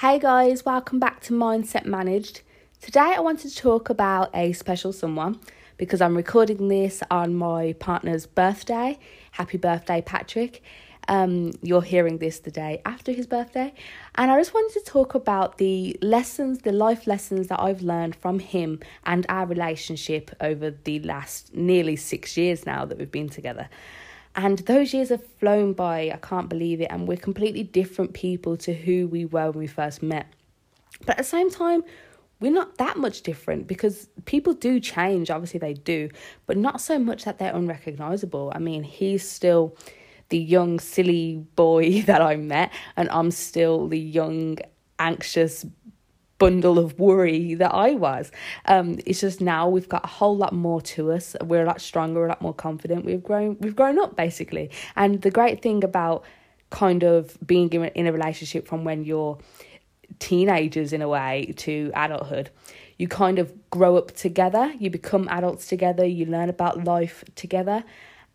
Hey guys, welcome back to Mindset Managed. Today I wanted to talk about a special someone because I'm recording this on my partner's birthday. Happy birthday, Patrick. Um, you're hearing this the day after his birthday. And I just wanted to talk about the lessons, the life lessons that I've learned from him and our relationship over the last nearly six years now that we've been together. And those years have flown by, I can't believe it. And we're completely different people to who we were when we first met. But at the same time, we're not that much different because people do change, obviously they do, but not so much that they're unrecognizable. I mean, he's still the young, silly boy that I met, and I'm still the young, anxious bundle of worry that I was. Um, it's just now we've got a whole lot more to us. We're a lot stronger, a lot more confident. We've grown, we've grown up basically. And the great thing about kind of being in a, in a relationship from when you're teenagers in a way to adulthood you kind of grow up together you become adults together you learn about life together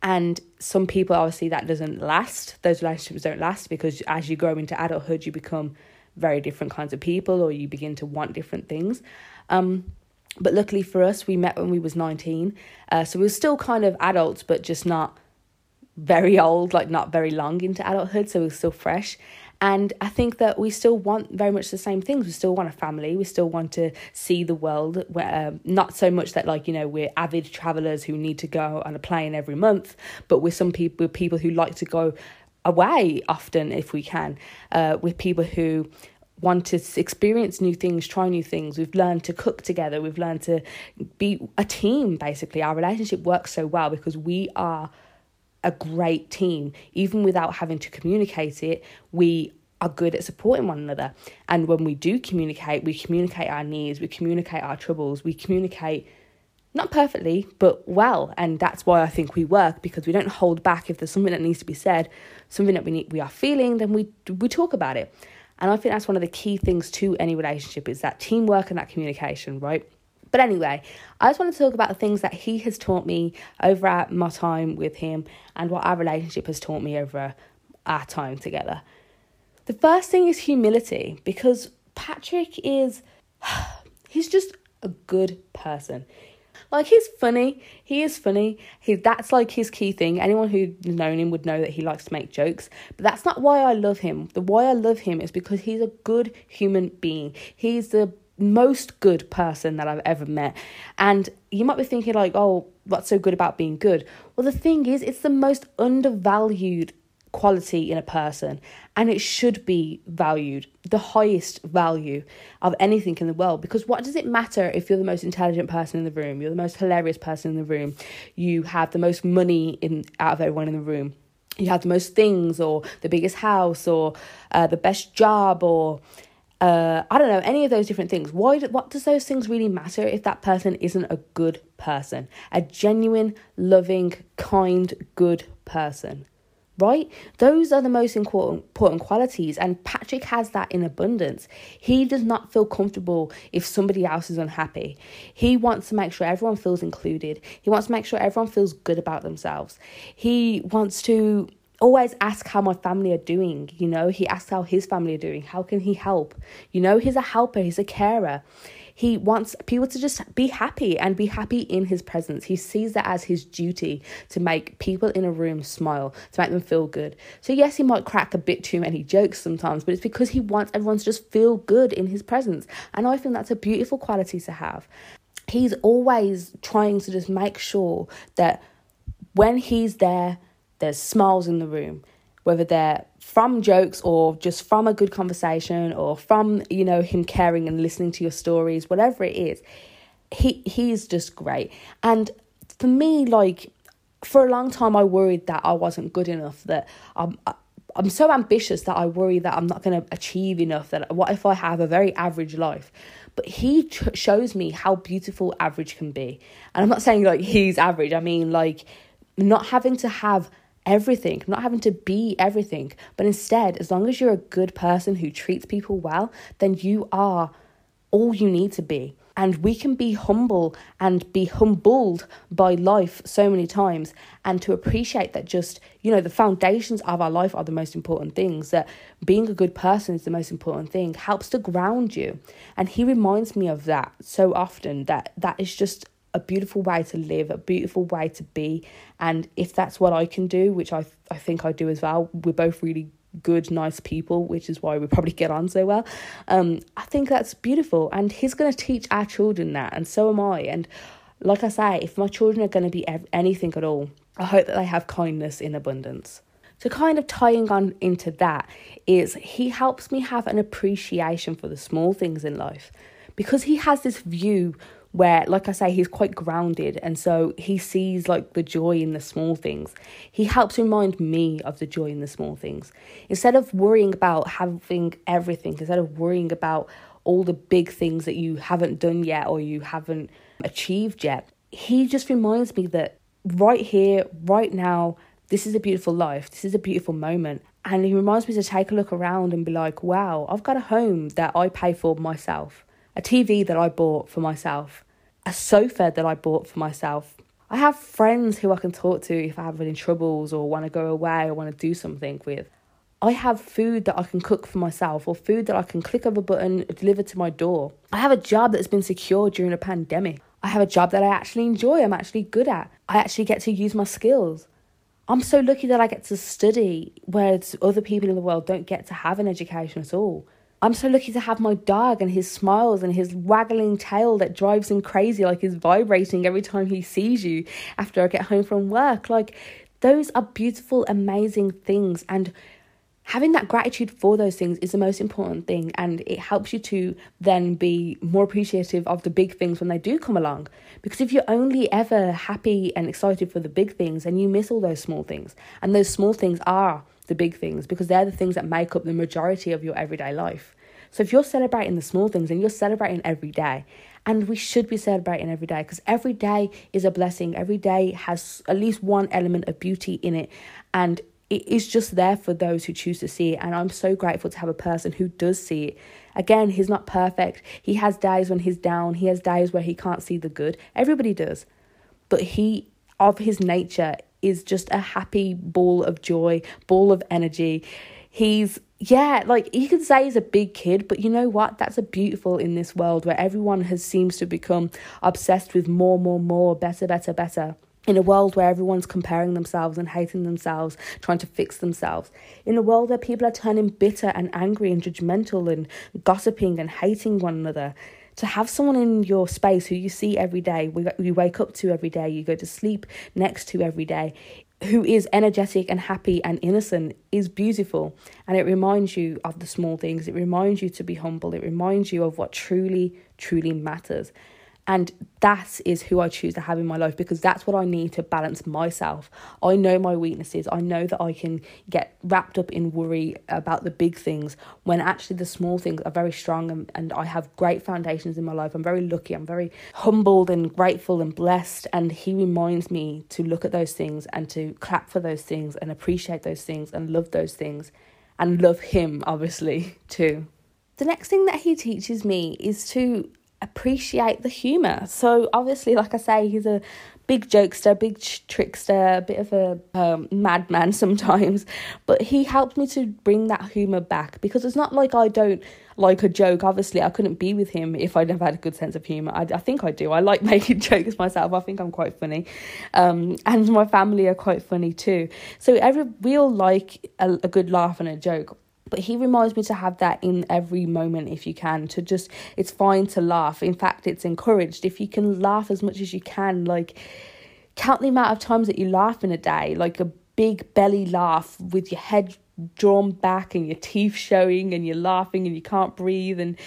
and some people obviously that doesn't last those relationships don't last because as you grow into adulthood you become very different kinds of people or you begin to want different things um, but luckily for us we met when we was 19 uh, so we were still kind of adults but just not very old like not very long into adulthood so we were still fresh and I think that we still want very much the same things. We still want a family. We still want to see the world. Um, not so much that like you know we're avid travelers who need to go on a plane every month, but we're some people people who like to go away often if we can. Uh, with people who want to experience new things, try new things. We've learned to cook together. We've learned to be a team. Basically, our relationship works so well because we are a great team. Even without having to communicate it, we are good at supporting one another. And when we do communicate, we communicate our needs, we communicate our troubles, we communicate not perfectly, but well. And that's why I think we work because we don't hold back if there's something that needs to be said, something that we need, we are feeling, then we we talk about it. And I think that's one of the key things to any relationship is that teamwork and that communication, right? But anyway, I just want to talk about the things that he has taught me over my time with him and what our relationship has taught me over our time together. The first thing is humility because Patrick is, he's just a good person. Like he's funny. He is funny. He that's like his key thing. Anyone who's known him would know that he likes to make jokes. But that's not why I love him. The why I love him is because he's a good human being. He's the most good person that I've ever met. And you might be thinking, like, oh, what's so good about being good? Well, the thing is, it's the most undervalued quality in a person and it should be valued the highest value of anything in the world because what does it matter if you're the most intelligent person in the room you're the most hilarious person in the room you have the most money in out of everyone in the room you have the most things or the biggest house or uh, the best job or uh, I don't know, any of those different things. Why? Do, what does those things really matter if that person isn't a good person, a genuine, loving, kind, good person? Right? Those are the most important, qualities, and Patrick has that in abundance. He does not feel comfortable if somebody else is unhappy. He wants to make sure everyone feels included. He wants to make sure everyone feels good about themselves. He wants to always ask how my family are doing. You know, he asks how his family are doing. How can he help? You know, he's a helper, he's a carer. He wants people to just be happy and be happy in his presence. He sees that as his duty to make people in a room smile, to make them feel good. So, yes, he might crack a bit too many jokes sometimes, but it's because he wants everyone to just feel good in his presence. And I think that's a beautiful quality to have. He's always trying to just make sure that when he's there, there's smiles in the room, whether they're from jokes or just from a good conversation or from, you know, him caring and listening to your stories, whatever it is. He he's just great. And for me, like for a long time I worried that I wasn't good enough, that I'm I'm so ambitious that I worry that I'm not going to achieve enough. That what if I have a very average life? But he ch- shows me how beautiful average can be. And I'm not saying like he's average. I mean like not having to have everything, not having to be everything, but instead, as long as you're a good person who treats people well, then you are all you need to be. And we can be humble and be humbled by life so many times, and to appreciate that just, you know, the foundations of our life are the most important things, that being a good person is the most important thing, helps to ground you. And he reminds me of that so often that that is just a beautiful way to live, a beautiful way to be. And if that's what I can do, which I, I think I do as well, we're both really good, nice people, which is why we probably get on so well. Um, I think that's beautiful. And he's going to teach our children that, and so am I. And like I say, if my children are going to be anything at all, I hope that they have kindness in abundance. So, kind of tying on into that is he helps me have an appreciation for the small things in life because he has this view where like i say he's quite grounded. And so he sees like the joy in the small things. He helps remind me of the joy in the small things. Instead of worrying about having everything instead of worrying about all the big things that you haven't done yet or you haven't achieved yet he just reminds me that right here right now this is a beautiful life. This is a beautiful moment. And he reminds me to take a look around and be like wow i've got a home that i pay for myself a TV that I bought for myself, a sofa that I bought for myself. I have friends who I can talk to if I have any troubles or want to go away or want to do something with. I have food that I can cook for myself or food that I can click of a button delivered to my door. I have a job that's been secured during a pandemic. I have a job that I actually enjoy, I'm actually good at. I actually get to use my skills. I'm so lucky that I get to study, whereas other people in the world don't get to have an education at all. I'm so lucky to have my dog and his smiles and his waggling tail that drives him crazy, like he's vibrating every time he sees you after I get home from work. Like, those are beautiful, amazing things. And having that gratitude for those things is the most important thing. And it helps you to then be more appreciative of the big things when they do come along. Because if you're only ever happy and excited for the big things, then you miss all those small things. And those small things are the big things because they're the things that make up the majority of your everyday life. So if you're celebrating the small things and you're celebrating every day, and we should be celebrating every day because every day is a blessing. Every day has at least one element of beauty in it, and it is just there for those who choose to see it. And I'm so grateful to have a person who does see it. Again, he's not perfect. He has days when he's down, he has days where he can't see the good. Everybody does. But he, of his nature, is just a happy ball of joy, ball of energy. He's yeah, like you could say he's a big kid, but you know what? That's a beautiful in this world where everyone has seems to become obsessed with more, more, more, better, better, better. In a world where everyone's comparing themselves and hating themselves, trying to fix themselves. In a world where people are turning bitter and angry and judgmental and gossiping and hating one another to have someone in your space who you see every day, you wake up to every day, you go to sleep next to every day, who is energetic and happy and innocent is beautiful. And it reminds you of the small things. It reminds you to be humble. It reminds you of what truly, truly matters. And that is who I choose to have in my life because that's what I need to balance myself. I know my weaknesses. I know that I can get wrapped up in worry about the big things when actually the small things are very strong and, and I have great foundations in my life. I'm very lucky. I'm very humbled and grateful and blessed. And he reminds me to look at those things and to clap for those things and appreciate those things and love those things and love him, obviously, too. The next thing that he teaches me is to appreciate the humor. So obviously, like I say, he's a big jokester, big trickster, a bit of a um, madman sometimes. But he helped me to bring that humor back because it's not like I don't like a joke. Obviously, I couldn't be with him if I never had a good sense of humor. I, I think I do. I like making jokes myself. I think I'm quite funny, um, and my family are quite funny too. So every we all like a, a good laugh and a joke but he reminds me to have that in every moment if you can to just it's fine to laugh. In fact it's encouraged. If you can laugh as much as you can like count the amount of times that you laugh in a day like a big belly laugh with your head drawn back and your teeth showing and you're laughing and you can't breathe and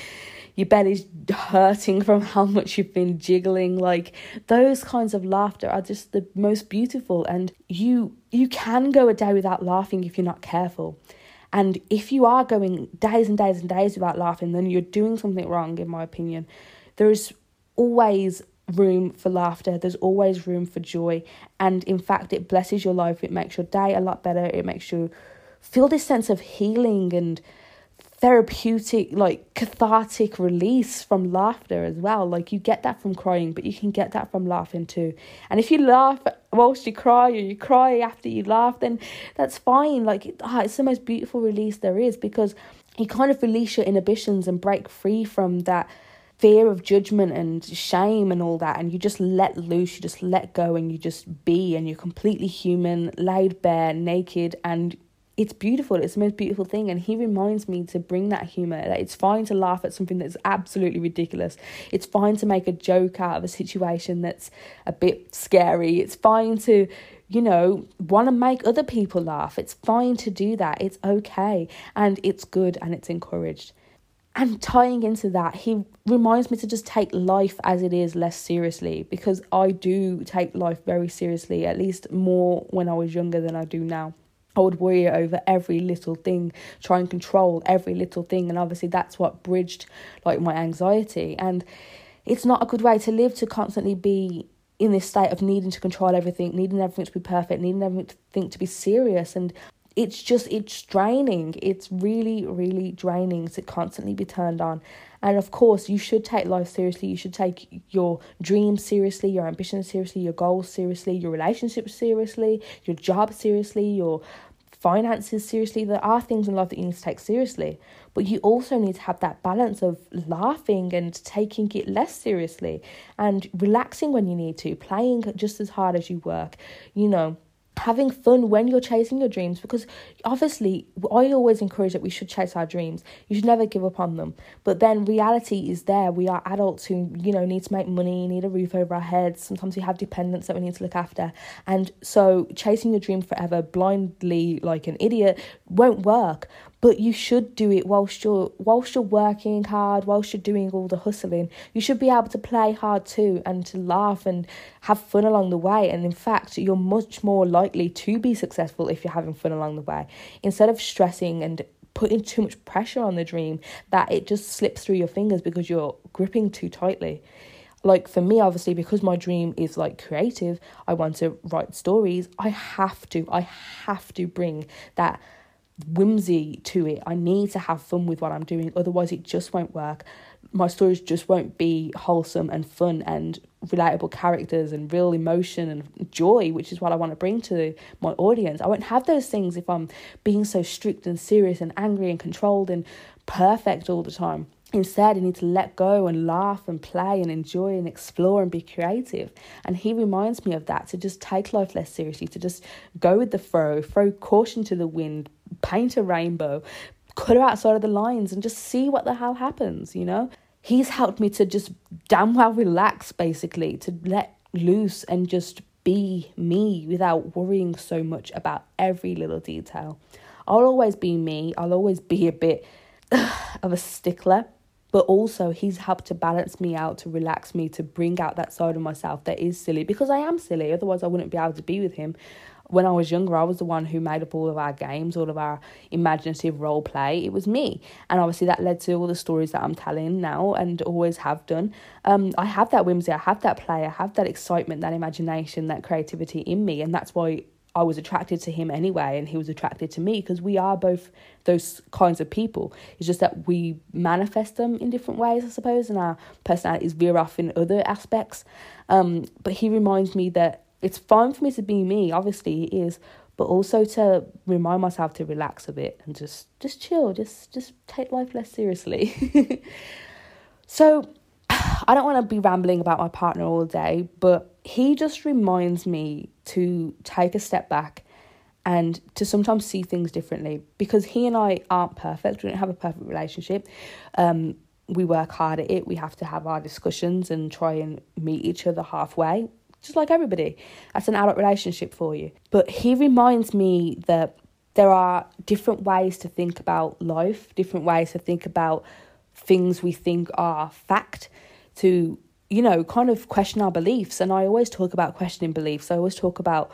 your belly's hurting from how much you've been jiggling like those kinds of laughter are just the most beautiful. And you you can go a day without laughing if you're not careful and if you are going days and days and days without laughing, then you're doing something wrong, in my opinion. There's always room for laughter, there's always room for joy. And in fact, it blesses your life, it makes your day a lot better, it makes you feel this sense of healing and therapeutic, like cathartic release from laughter as well. Like you get that from crying, but you can get that from laughing too. And if you laugh whilst you cry or you cry after you laugh, then that's fine. Like ah, it's the most beautiful release there is because you kind of release your inhibitions and break free from that fear of judgment and shame and all that and you just let loose you just let go and you just be and you're completely human laid bare naked and it's beautiful. It's the most beautiful thing. And he reminds me to bring that humor. That it's fine to laugh at something that's absolutely ridiculous. It's fine to make a joke out of a situation that's a bit scary. It's fine to, you know, want to make other people laugh. It's fine to do that. It's okay. And it's good and it's encouraged. And tying into that, he reminds me to just take life as it is less seriously because I do take life very seriously, at least more when I was younger than I do now. I would worry over every little thing, try and control every little thing. And obviously, that's what bridged like my anxiety. And it's not a good way to live to constantly be in this state of needing to control everything, needing everything to be perfect, needing everything to think to be serious. And it's just, it's draining. It's really, really draining to constantly be turned on. And of course, you should take life seriously. You should take your dreams seriously, your ambitions seriously, your goals seriously, your relationships seriously, your job seriously, your finances seriously. There are things in life that you need to take seriously, but you also need to have that balance of laughing and taking it less seriously and relaxing when you need to, playing just as hard as you work. You know, having fun when you're chasing your dreams because obviously I always encourage that we should chase our dreams. You should never give up on them. But then reality is there. We are adults who, you know, need to make money, need a roof over our heads. Sometimes we have dependents that we need to look after. And so chasing your dream forever blindly like an idiot won't work but you should do it whilst you're whilst you're working hard whilst you're doing all the hustling. You should be able to play hard too and to laugh and have fun along the way. And in fact you're much more likely to be successful if you're having fun along the way. Instead of stressing and putting too much pressure on the dream that it just slips through your fingers because you're gripping too tightly. Like for me obviously because my dream is like creative i want to write stories i have to i have to bring that whimsy to it. I need to have fun with what I'm doing, otherwise, it just won't work. My stories just won't be wholesome and fun and relatable characters and real emotion and joy, which is what I want to bring to my audience. I won't have those things if I'm being so strict and serious and angry and controlled and perfect all the time. Instead, I need to let go and laugh and play and enjoy and explore and be creative. And he reminds me of that to just take life less seriously, to just go with the flow, throw caution to the wind, paint a rainbow, cut her outside of the lines, and just see what the hell happens, you know? He's helped me to just damn well relax, basically, to let loose and just be me without worrying so much about every little detail. I'll always be me, I'll always be a bit of a stickler but also he's helped to balance me out to relax me to bring out that side of myself that is silly because i am silly otherwise i wouldn't be able to be with him when i was younger i was the one who made up all of our games all of our imaginative role play. It was me. And obviously that led to all the stories that i'm telling now and always have done. Um, i have that whimsy i have that play i have that excitement that imagination that creativity in me. And that's why I was attracted to him anyway, and he was attracted to me because we are both those kinds of people. It's just that we manifest them in different ways, I suppose, and our personalities veer off in other aspects. Um, but he reminds me that it's fine for me to be me, obviously it is, but also to remind myself to relax a bit and just just chill, just just take life less seriously. so I don't want to be rambling about my partner all day, but he just reminds me to take a step back and to sometimes see things differently because he and I aren't perfect. We don't have a perfect relationship. Um, we work hard at it. We have to have our discussions and try and meet each other halfway, just like everybody. That's an adult relationship for you. But he reminds me that there are different ways to think about life, different ways to think about things we think are fact, to you know, kind of question our beliefs. And I always talk about questioning beliefs. I always talk about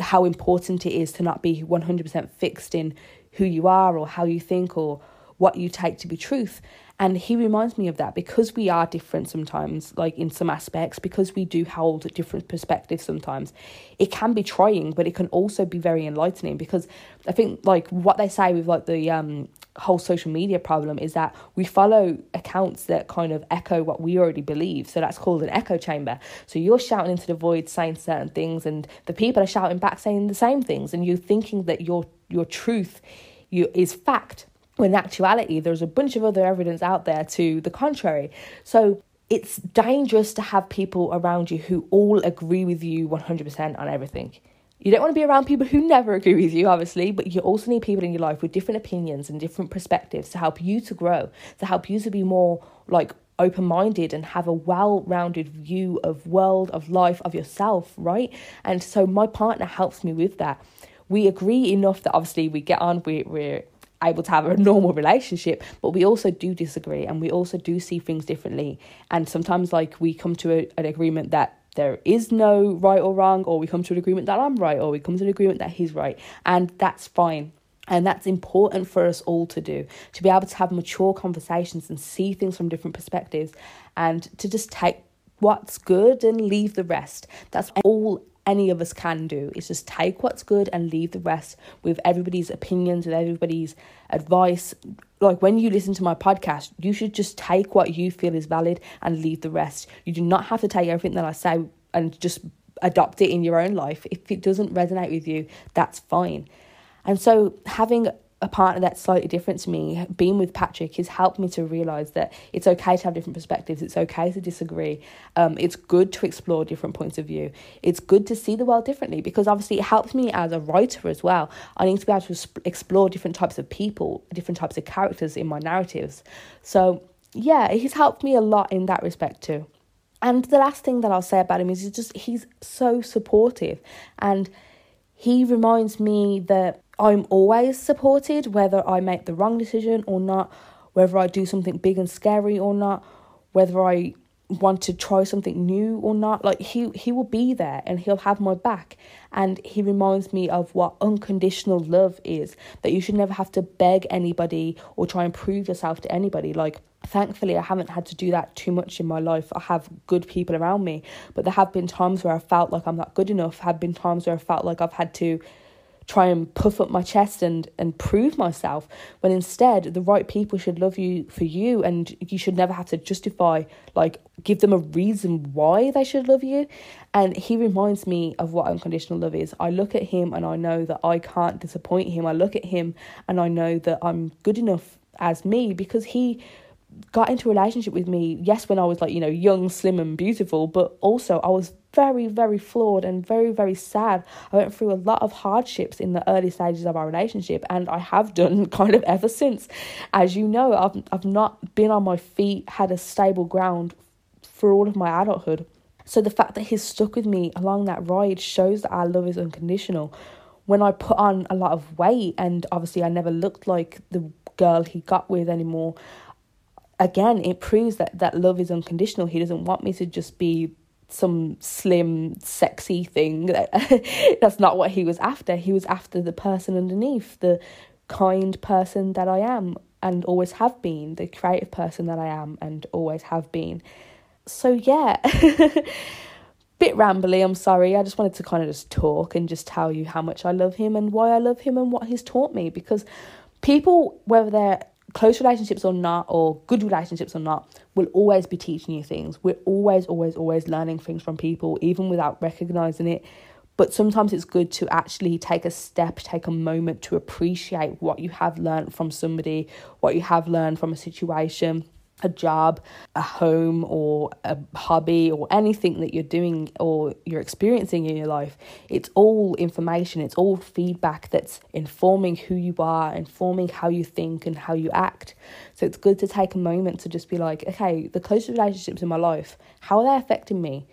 how important it is to not be 100% fixed in who you are or how you think or what you take to be truth. And he reminds me of that because we are different sometimes, like in some aspects, because we do hold different perspectives sometimes. It can be trying, but it can also be very enlightening because I think, like, what they say with like the um, whole social media problem is that we follow accounts that kind of echo what we already believe. So that's called an echo chamber. So you're shouting into the void saying certain things and the people are shouting back saying the same things and you're thinking that your your truth you is fact when in actuality there's a bunch of other evidence out there to the contrary. So it's dangerous to have people around you who all agree with you 100% on everything. You don't want to be around people who never agree with you, obviously, but you also need people in your life with different opinions and different perspectives to help you to grow, to help you to be more like open minded and have a well rounded view of world, of life, of yourself, right? And so my partner helps me with that. We agree enough that obviously we get on, we, we're able to have a normal relationship, but we also do disagree and we also do see things differently. And sometimes, like, we come to a, an agreement that there is no right or wrong, or we come to an agreement that I'm right, or we come to an agreement that he's right, and that's fine. And that's important for us all to do to be able to have mature conversations and see things from different perspectives and to just take what's good and leave the rest. That's all any of us can do is just take what's good and leave the rest with everybody's opinions, with everybody's advice. Like when you listen to my podcast, you should just take what you feel is valid and leave the rest. You do not have to take everything that I say and just adopt it in your own life. If it doesn't resonate with you, that's fine. And so having a partner that's slightly different to me, being with Patrick, has helped me to realize that it's okay to have different perspectives. It's okay to disagree. Um, it's good to explore different points of view. It's good to see the world differently because obviously it helps me as a writer as well. I need to be able to explore different types of people, different types of characters in my narratives. So, yeah, he's helped me a lot in that respect too. And the last thing that I'll say about him is he's just he's so supportive and he reminds me that I'm always supported, whether I make the wrong decision or not, whether I do something big and scary or not, whether I want to try something new or not. Like he he will be there and he'll have my back. And he reminds me of what unconditional love is that you should never have to beg anybody or try and prove yourself to anybody. Like thankfully I haven't had to do that too much in my life. I have good people around me but there have been times where I felt like I'm not good enough have been times where I felt like I've had to try and puff up my chest and and prove myself when instead the right people should love you for you and you should never have to justify like give them a reason why they should love you. And he reminds me of what unconditional love is. I look at him and i know that i can't disappoint him. I look at him and i know that i'm good enough as me because he got into a relationship with me yes when i was like you know young slim and beautiful but also i was very, very flawed and very, very sad. I went through a lot of hardships in the early stages of our relationship, and I have done kind of ever since. As you know, I've, I've not been on my feet, had a stable ground for all of my adulthood. So the fact that he's stuck with me along that ride shows that our love is unconditional. When I put on a lot of weight, and obviously I never looked like the girl he got with anymore, again, it proves that, that love is unconditional. He doesn't want me to just be some slim, sexy thing. That's not what he was after. He was after the person underneath, the kind person that I am and always have been, the creative person that I am and always have been. So, yeah. Bit rambly, I'm sorry. I just wanted to kind of just talk and just tell you how much I love him and why I love him and what he's taught me because people, whether they're close relationships or not, or good relationships or not, will always be teaching you things. We're always, always, always learning things from people, even without recognizing it. But sometimes it's good to actually take a step, take a moment to appreciate what you have learned from somebody, what you have learned from a situation a job, a home, or a hobby, or anything that you're doing or you're experiencing in your life. It's all information, it's all feedback that's informing who you are, informing how you think and how you act. So it's good to take a moment to just be like, okay, the closest relationships in my life, how are they affecting me?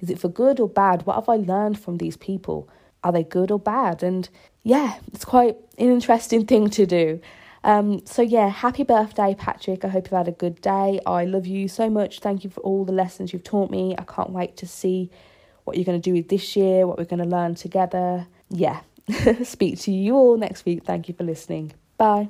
Is it for good or bad? What have I learned from these people? Are they good or bad? And yeah, it's quite an interesting thing to do. Um, so yeah, happy birthday, Patrick. I hope you've had a good day. I love you so much. Thank you for all the lessons you've taught me. I can't wait to see what you're going to do with this year, what we're going to learn together. Yeah, speak to you all next week. Thank you for listening. Bye.